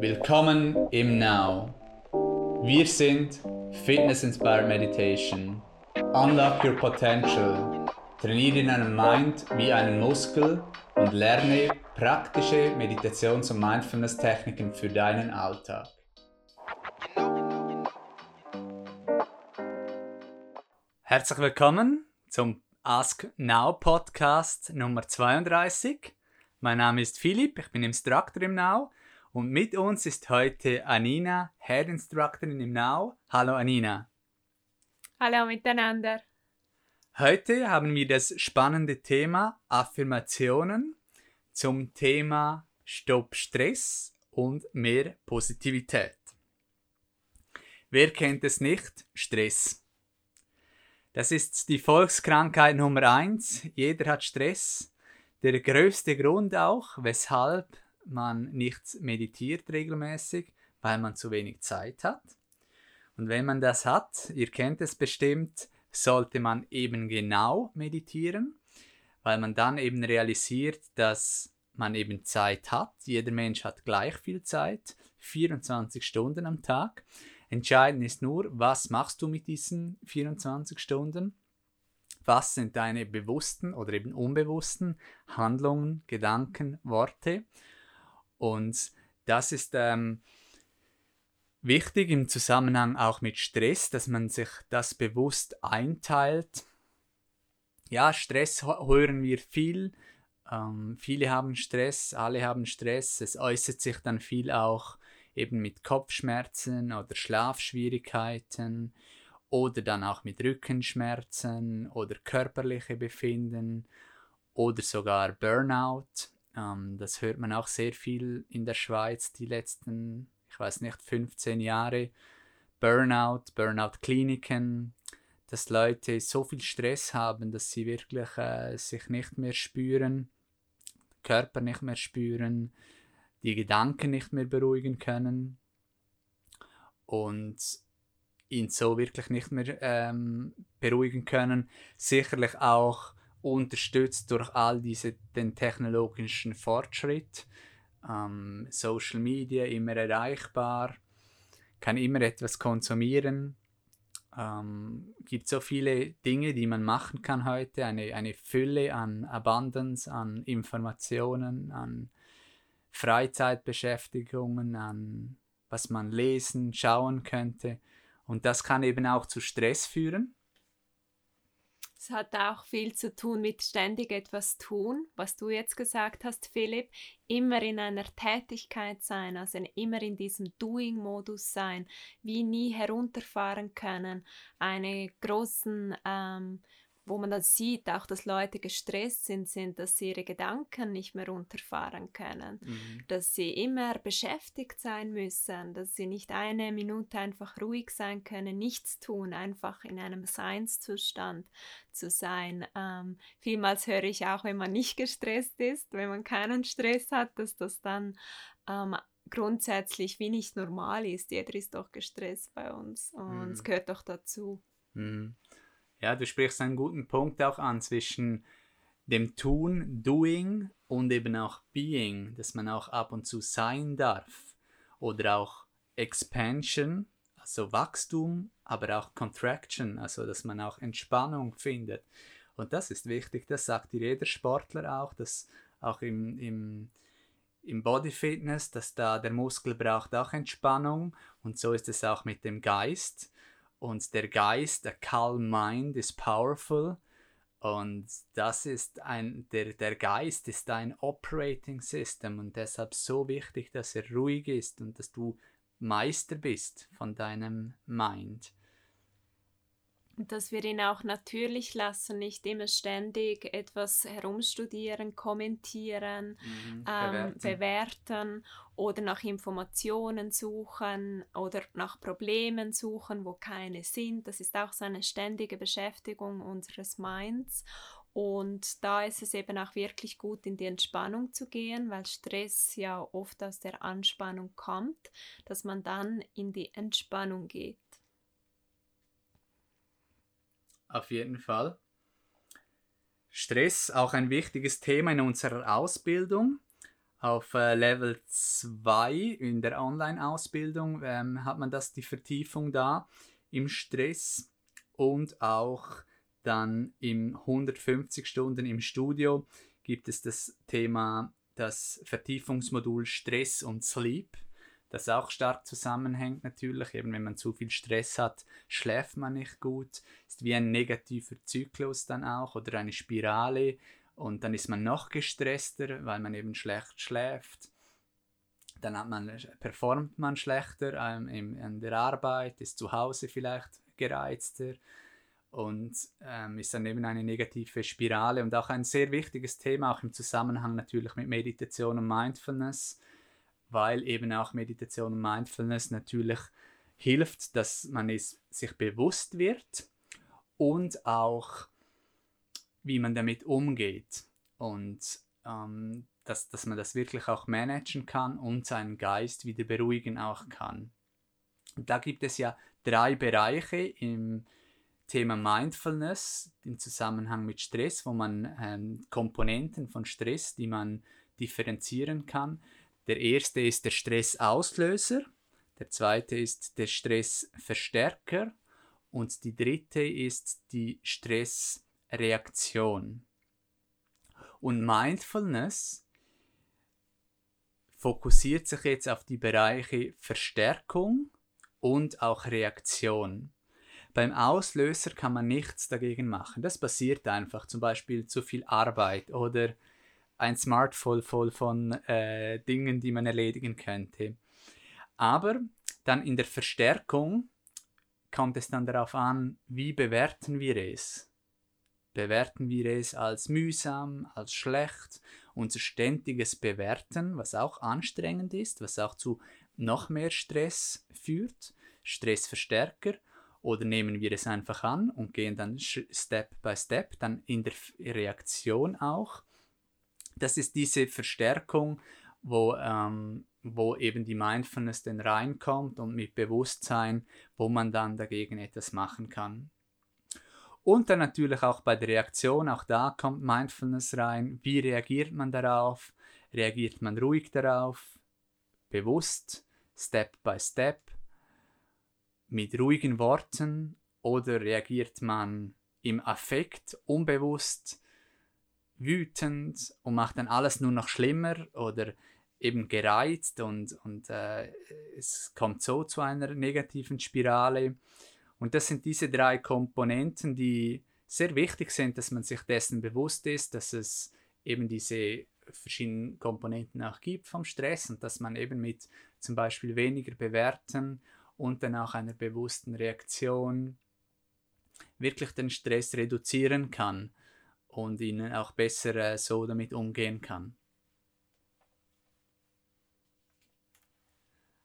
Willkommen im Now. Wir sind Fitness Inspired Meditation. Unlock your potential. Trainiere deinen Mind wie einen Muskel und lerne praktische Meditations- und Mindfulness-Techniken für deinen Alltag. Herzlich willkommen zum Ask Now Podcast Nummer 32. Mein Name ist Philipp, ich bin Instructor im Now und mit uns ist heute Anina, Head Instructorin im Now. Hallo Anina. Hallo miteinander. Heute haben wir das spannende Thema Affirmationen zum Thema Stopp Stress und mehr Positivität. Wer kennt es nicht? Stress. Das ist die Volkskrankheit Nummer eins. Jeder hat Stress. Der größte Grund auch, weshalb man nicht meditiert regelmäßig, weil man zu wenig Zeit hat. Und wenn man das hat, ihr kennt es bestimmt, sollte man eben genau meditieren, weil man dann eben realisiert, dass man eben Zeit hat. Jeder Mensch hat gleich viel Zeit, 24 Stunden am Tag. Entscheidend ist nur, was machst du mit diesen 24 Stunden? Was sind deine bewussten oder eben unbewussten Handlungen, Gedanken, Worte? Und das ist ähm, wichtig im Zusammenhang auch mit Stress, dass man sich das bewusst einteilt. Ja, Stress hören wir viel. Ähm, viele haben Stress, alle haben Stress. Es äußert sich dann viel auch eben mit Kopfschmerzen oder Schlafschwierigkeiten oder dann auch mit Rückenschmerzen oder körperliche Befinden oder sogar Burnout. Ähm, das hört man auch sehr viel in der Schweiz die letzten, ich weiß nicht, 15 Jahre. Burnout, Burnout-Kliniken, dass Leute so viel Stress haben, dass sie wirklich äh, sich nicht mehr spüren, Körper nicht mehr spüren, die Gedanken nicht mehr beruhigen können und ihn so wirklich nicht mehr ähm, beruhigen können. Sicherlich auch unterstützt durch all diese den technologischen Fortschritt. Ähm, Social Media immer erreichbar, kann immer etwas konsumieren. Ähm, gibt so viele Dinge, die man machen kann heute, eine, eine Fülle an Abundance, an Informationen, an Freizeitbeschäftigungen, an was man lesen, schauen könnte. Und das kann eben auch zu Stress führen. Es hat auch viel zu tun mit ständig etwas tun, was du jetzt gesagt hast, Philipp. Immer in einer Tätigkeit sein, also immer in diesem Doing-Modus sein, wie nie herunterfahren können, eine großen ähm, wo man dann sieht, auch dass Leute gestresst sind, sind, dass sie ihre Gedanken nicht mehr runterfahren können, mhm. dass sie immer beschäftigt sein müssen, dass sie nicht eine Minute einfach ruhig sein können, nichts tun, einfach in einem Seinszustand zu sein. Ähm, vielmals höre ich auch, wenn man nicht gestresst ist, wenn man keinen Stress hat, dass das dann ähm, grundsätzlich wie nicht normal ist. Jeder ist doch gestresst bei uns und es mhm. gehört doch dazu. Mhm. Ja, du sprichst einen guten Punkt auch an zwischen dem Tun, Doing und eben auch Being, dass man auch ab und zu sein darf. Oder auch Expansion, also Wachstum, aber auch Contraction, also dass man auch Entspannung findet. Und das ist wichtig, das sagt dir jeder Sportler auch, dass auch im, im, im Body Fitness, dass da der Muskel braucht auch Entspannung und so ist es auch mit dem Geist. Und der Geist, der calm mind ist powerful. Und das ist ein, der, der Geist ist ein Operating System und deshalb so wichtig, dass er ruhig ist und dass du Meister bist von deinem Mind. Dass wir ihn auch natürlich lassen, nicht immer ständig etwas herumstudieren, kommentieren, mhm, ähm, bewerten. bewerten. oder nach Informationen suchen oder nach Problemen suchen, wo keine sind. Das ist auch so eine ständige Beschäftigung unseres Minds. Und da ist es eben auch wirklich gut, in die Entspannung zu gehen, weil Stress ja oft aus der Anspannung kommt, dass man dann in die Entspannung geht. Auf jeden Fall. Stress, auch ein wichtiges Thema in unserer Ausbildung. Auf äh, Level 2 in der Online-Ausbildung ähm, hat man das die Vertiefung da im Stress und auch dann im 150 Stunden im Studio gibt es das Thema, das Vertiefungsmodul Stress und Sleep, das auch stark zusammenhängt natürlich. Eben wenn man zu viel Stress hat, schläft man nicht gut. Ist wie ein negativer Zyklus dann auch oder eine Spirale und dann ist man noch gestresster, weil man eben schlecht schläft. Dann hat man, performt man schlechter ähm, in, in der Arbeit, ist zu Hause vielleicht gereizter und ähm, ist dann eben eine negative Spirale und auch ein sehr wichtiges Thema, auch im Zusammenhang natürlich mit Meditation und Mindfulness, weil eben auch Meditation und Mindfulness natürlich hilft, dass man es sich bewusst wird und auch wie man damit umgeht und ähm, dass, dass man das wirklich auch managen kann und seinen Geist wieder beruhigen auch kann. Da gibt es ja drei Bereiche im Thema Mindfulness im Zusammenhang mit Stress, wo man ähm, Komponenten von Stress, die man differenzieren kann. Der erste ist der Stressauslöser, der zweite ist der Stressverstärker und die dritte ist die Stressreaktion. Und Mindfulness fokussiert sich jetzt auf die Bereiche Verstärkung und auch Reaktion. Beim Auslöser kann man nichts dagegen machen. Das passiert einfach, zum Beispiel zu viel Arbeit oder ein Smartphone voll von äh, Dingen, die man erledigen könnte. Aber dann in der Verstärkung kommt es dann darauf an, wie bewerten wir es. Bewerten wir es als mühsam, als schlecht, unser ständiges Bewerten, was auch anstrengend ist, was auch zu noch mehr Stress führt, Stressverstärker, oder nehmen wir es einfach an und gehen dann Step by Step, dann in der Reaktion auch. Das ist diese Verstärkung, wo, ähm, wo eben die Mindfulness dann reinkommt und mit Bewusstsein, wo man dann dagegen etwas machen kann. Und dann natürlich auch bei der Reaktion, auch da kommt Mindfulness rein. Wie reagiert man darauf? Reagiert man ruhig darauf? Bewusst? Step by Step? Mit ruhigen Worten? Oder reagiert man im Affekt, unbewusst, wütend und macht dann alles nur noch schlimmer? Oder eben gereizt und, und äh, es kommt so zu einer negativen Spirale. Und das sind diese drei Komponenten, die sehr wichtig sind, dass man sich dessen bewusst ist, dass es eben diese verschiedenen Komponenten auch gibt vom Stress und dass man eben mit zum Beispiel weniger bewerten und dann auch einer bewussten Reaktion wirklich den Stress reduzieren kann und ihnen auch besser äh, so damit umgehen kann.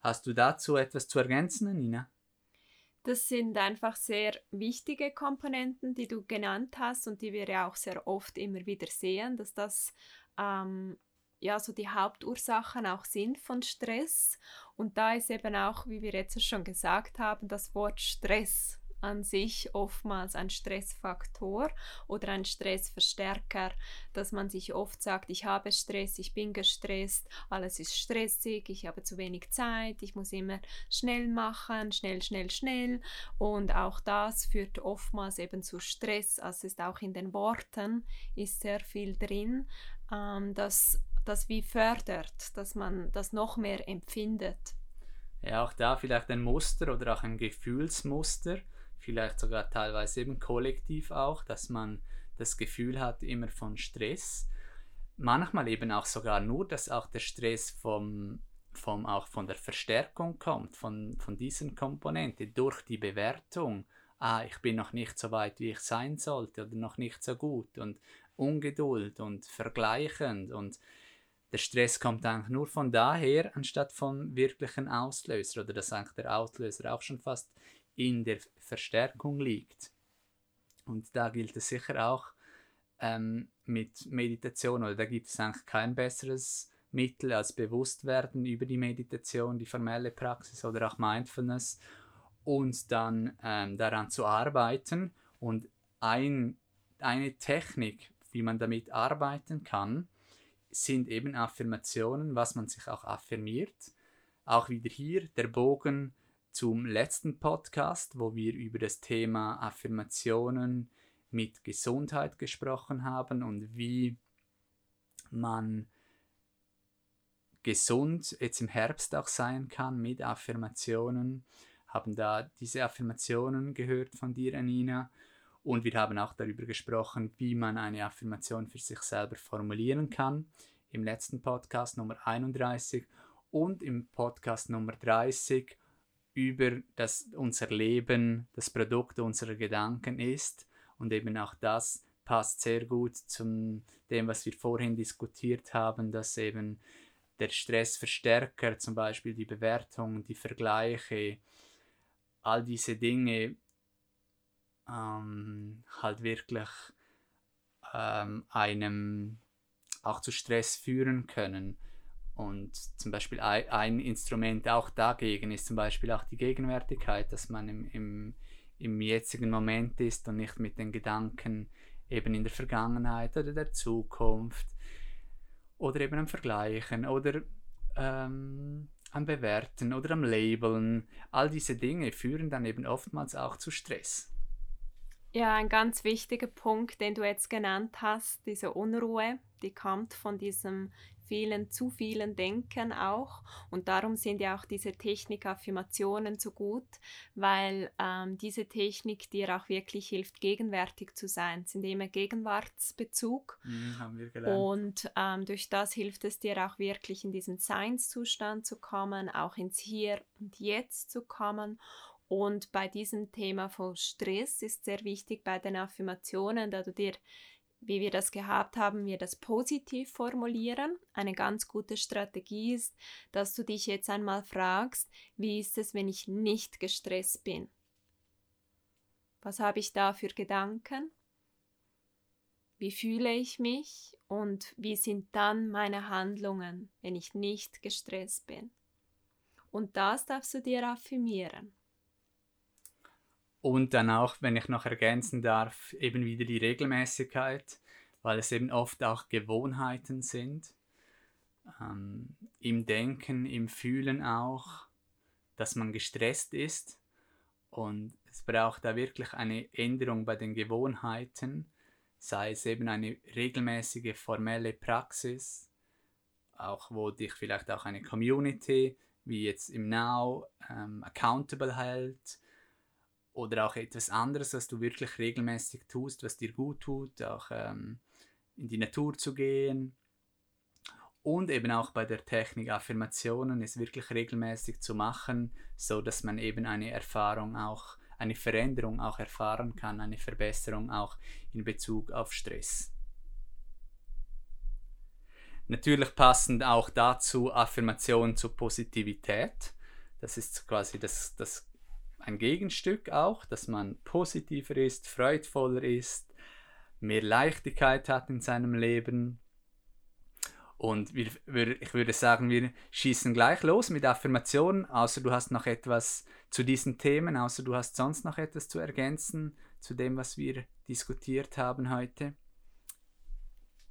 Hast du dazu etwas zu ergänzen, Nina? Das sind einfach sehr wichtige Komponenten, die du genannt hast und die wir ja auch sehr oft immer wieder sehen, dass das ähm, ja so die Hauptursachen auch sind von Stress. Und da ist eben auch, wie wir jetzt schon gesagt haben, das Wort Stress an sich oftmals ein Stressfaktor oder ein Stressverstärker, dass man sich oft sagt, ich habe Stress, ich bin gestresst, alles ist stressig, ich habe zu wenig Zeit, ich muss immer schnell machen, schnell, schnell, schnell. Und auch das führt oftmals eben zu Stress. Also ist auch in den Worten ist sehr viel drin, ähm, dass das wie fördert, dass man das noch mehr empfindet. Ja, auch da vielleicht ein Muster oder auch ein Gefühlsmuster vielleicht sogar teilweise eben kollektiv auch, dass man das Gefühl hat immer von Stress. Manchmal eben auch sogar nur, dass auch der Stress vom, vom, auch von der Verstärkung kommt, von, von diesen Komponenten, durch die Bewertung. Ah, ich bin noch nicht so weit, wie ich sein sollte oder noch nicht so gut und Ungeduld und vergleichend und der Stress kommt eigentlich nur von daher, anstatt von wirklichen Auslöser oder dass eigentlich der Auslöser auch schon fast in der Verstärkung liegt. Und da gilt es sicher auch ähm, mit Meditation, oder da gibt es eigentlich kein besseres Mittel als Bewusstwerden über die Meditation, die formelle Praxis oder auch Mindfulness und dann ähm, daran zu arbeiten. Und ein, eine Technik, wie man damit arbeiten kann, sind eben Affirmationen, was man sich auch affirmiert. Auch wieder hier der Bogen zum letzten Podcast, wo wir über das Thema Affirmationen mit Gesundheit gesprochen haben und wie man gesund jetzt im Herbst auch sein kann mit Affirmationen. Haben da diese Affirmationen gehört von dir, Anina. Und wir haben auch darüber gesprochen, wie man eine Affirmation für sich selber formulieren kann. Im letzten Podcast Nummer 31 und im Podcast Nummer 30 über das unser Leben das Produkt unserer Gedanken ist. Und eben auch das passt sehr gut zu dem, was wir vorhin diskutiert haben, dass eben der Stressverstärker, zum Beispiel die Bewertung, die Vergleiche, all diese Dinge ähm, halt wirklich ähm, einem auch zu Stress führen können. Und zum Beispiel ein, Instrument auch dagegen ist zum Beispiel auch die Gegenwärtigkeit, dass man im, im, im jetzigen Moment ist und nicht mit den Gedanken eben in der Vergangenheit oder der Zukunft oder eben am Vergleichen oder ähm, am Bewerten oder am Labeln. All diese Dinge führen dann eben oftmals auch zu Stress. Ja, ein ganz wichtiger Punkt, den du jetzt genannt hast, diese Unruhe, die kommt von diesem vielen, zu vielen Denken auch. Und darum sind ja auch diese Technik-Affirmationen so gut, weil ähm, diese Technik dir auch wirklich hilft, gegenwärtig zu sein. Es sind immer Gegenwartsbezug. Mhm, haben wir gelernt. Und ähm, durch das hilft es dir auch wirklich in diesen Seinszustand zu kommen, auch ins Hier und Jetzt zu kommen. Und bei diesem Thema von Stress ist sehr wichtig bei den Affirmationen, da du dir wie wir das gehabt haben, wir das positiv formulieren. Eine ganz gute Strategie ist, dass du dich jetzt einmal fragst, wie ist es, wenn ich nicht gestresst bin? Was habe ich da für Gedanken? Wie fühle ich mich und wie sind dann meine Handlungen, wenn ich nicht gestresst bin? Und das darfst du dir affirmieren. Und dann auch, wenn ich noch ergänzen darf, eben wieder die Regelmäßigkeit, weil es eben oft auch Gewohnheiten sind. Ähm, Im Denken, im Fühlen auch, dass man gestresst ist. Und es braucht da wirklich eine Änderung bei den Gewohnheiten, sei es eben eine regelmäßige formelle Praxis, auch wo dich vielleicht auch eine Community wie jetzt im Now ähm, accountable hält oder auch etwas anderes, was du wirklich regelmäßig tust, was dir gut tut, auch ähm, in die Natur zu gehen. Und eben auch bei der Technik Affirmationen ist wirklich regelmäßig zu machen, so dass man eben eine Erfahrung auch, eine Veränderung auch erfahren kann, eine Verbesserung auch in Bezug auf Stress. Natürlich passend auch dazu Affirmationen zur Positivität. Das ist quasi das, das ein Gegenstück auch, dass man positiver ist, freudvoller ist, mehr Leichtigkeit hat in seinem Leben. Und wir, wir, ich würde sagen, wir schießen gleich los mit Affirmationen, außer du hast noch etwas zu diesen Themen, außer du hast sonst noch etwas zu ergänzen zu dem, was wir diskutiert haben heute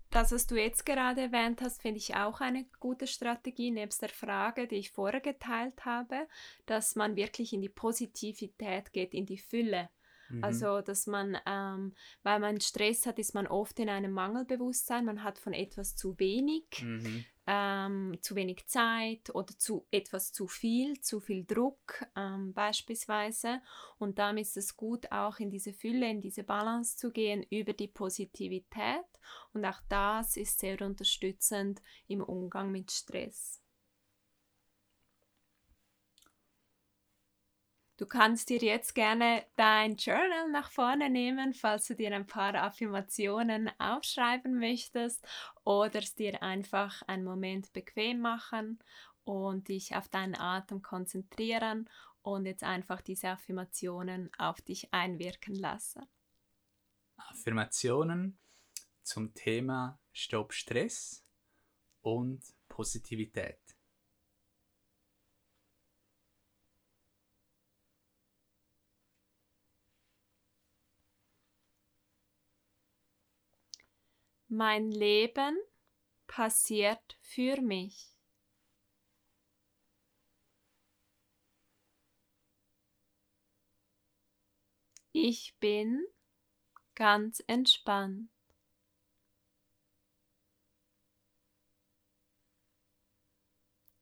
das, was du jetzt gerade erwähnt hast, finde ich auch eine gute Strategie, nebst der Frage, die ich vorher geteilt habe, dass man wirklich in die Positivität geht, in die Fülle. Mhm. Also, dass man, ähm, weil man Stress hat, ist man oft in einem Mangelbewusstsein, man hat von etwas zu wenig, mhm. Ähm, zu wenig Zeit oder zu etwas zu viel, zu viel Druck ähm, beispielsweise. Und darum ist es gut, auch in diese Fülle, in diese Balance zu gehen über die Positivität. Und auch das ist sehr unterstützend im Umgang mit Stress. Du kannst dir jetzt gerne dein Journal nach vorne nehmen, falls du dir ein paar Affirmationen aufschreiben möchtest oder es dir einfach einen Moment bequem machen und dich auf deinen Atem konzentrieren und jetzt einfach diese Affirmationen auf dich einwirken lassen. Affirmationen zum Thema Stopp Stress und Positivität. Mein Leben passiert für mich. Ich bin ganz entspannt.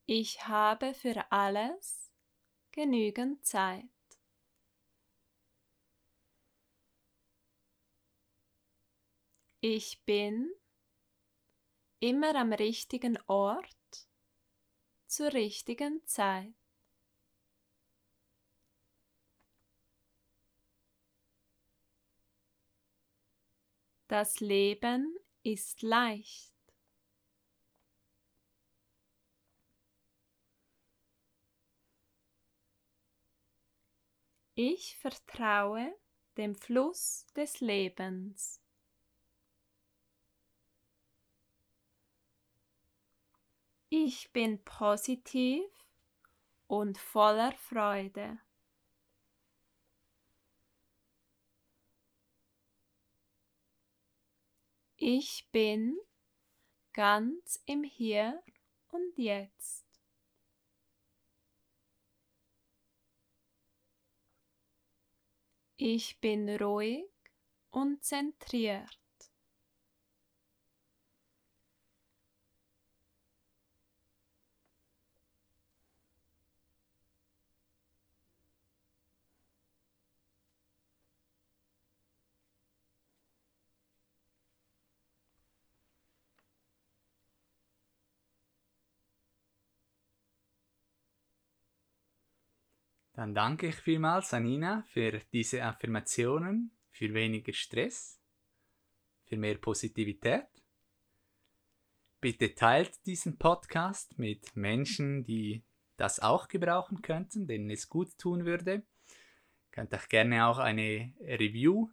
Ich habe für alles genügend Zeit. Ich bin immer am richtigen Ort zur richtigen Zeit. Das Leben ist leicht. Ich vertraue dem Fluss des Lebens. Ich bin positiv und voller Freude. Ich bin ganz im Hier und Jetzt. Ich bin ruhig und zentriert. Dann danke ich vielmals Anina für diese Affirmationen, für weniger Stress, für mehr Positivität. Bitte teilt diesen Podcast mit Menschen, die das auch gebrauchen könnten, denen es gut tun würde. Könnt euch gerne auch eine Review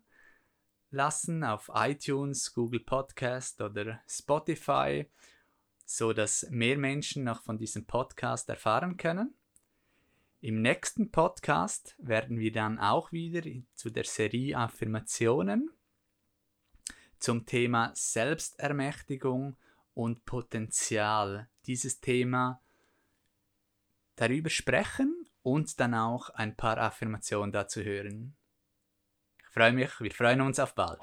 lassen auf iTunes, Google Podcast oder Spotify, so dass mehr Menschen noch von diesem Podcast erfahren können. Im nächsten Podcast werden wir dann auch wieder zu der Serie Affirmationen zum Thema Selbstermächtigung und Potenzial dieses Thema darüber sprechen und dann auch ein paar Affirmationen dazu hören. Ich freue mich, wir freuen uns auf bald.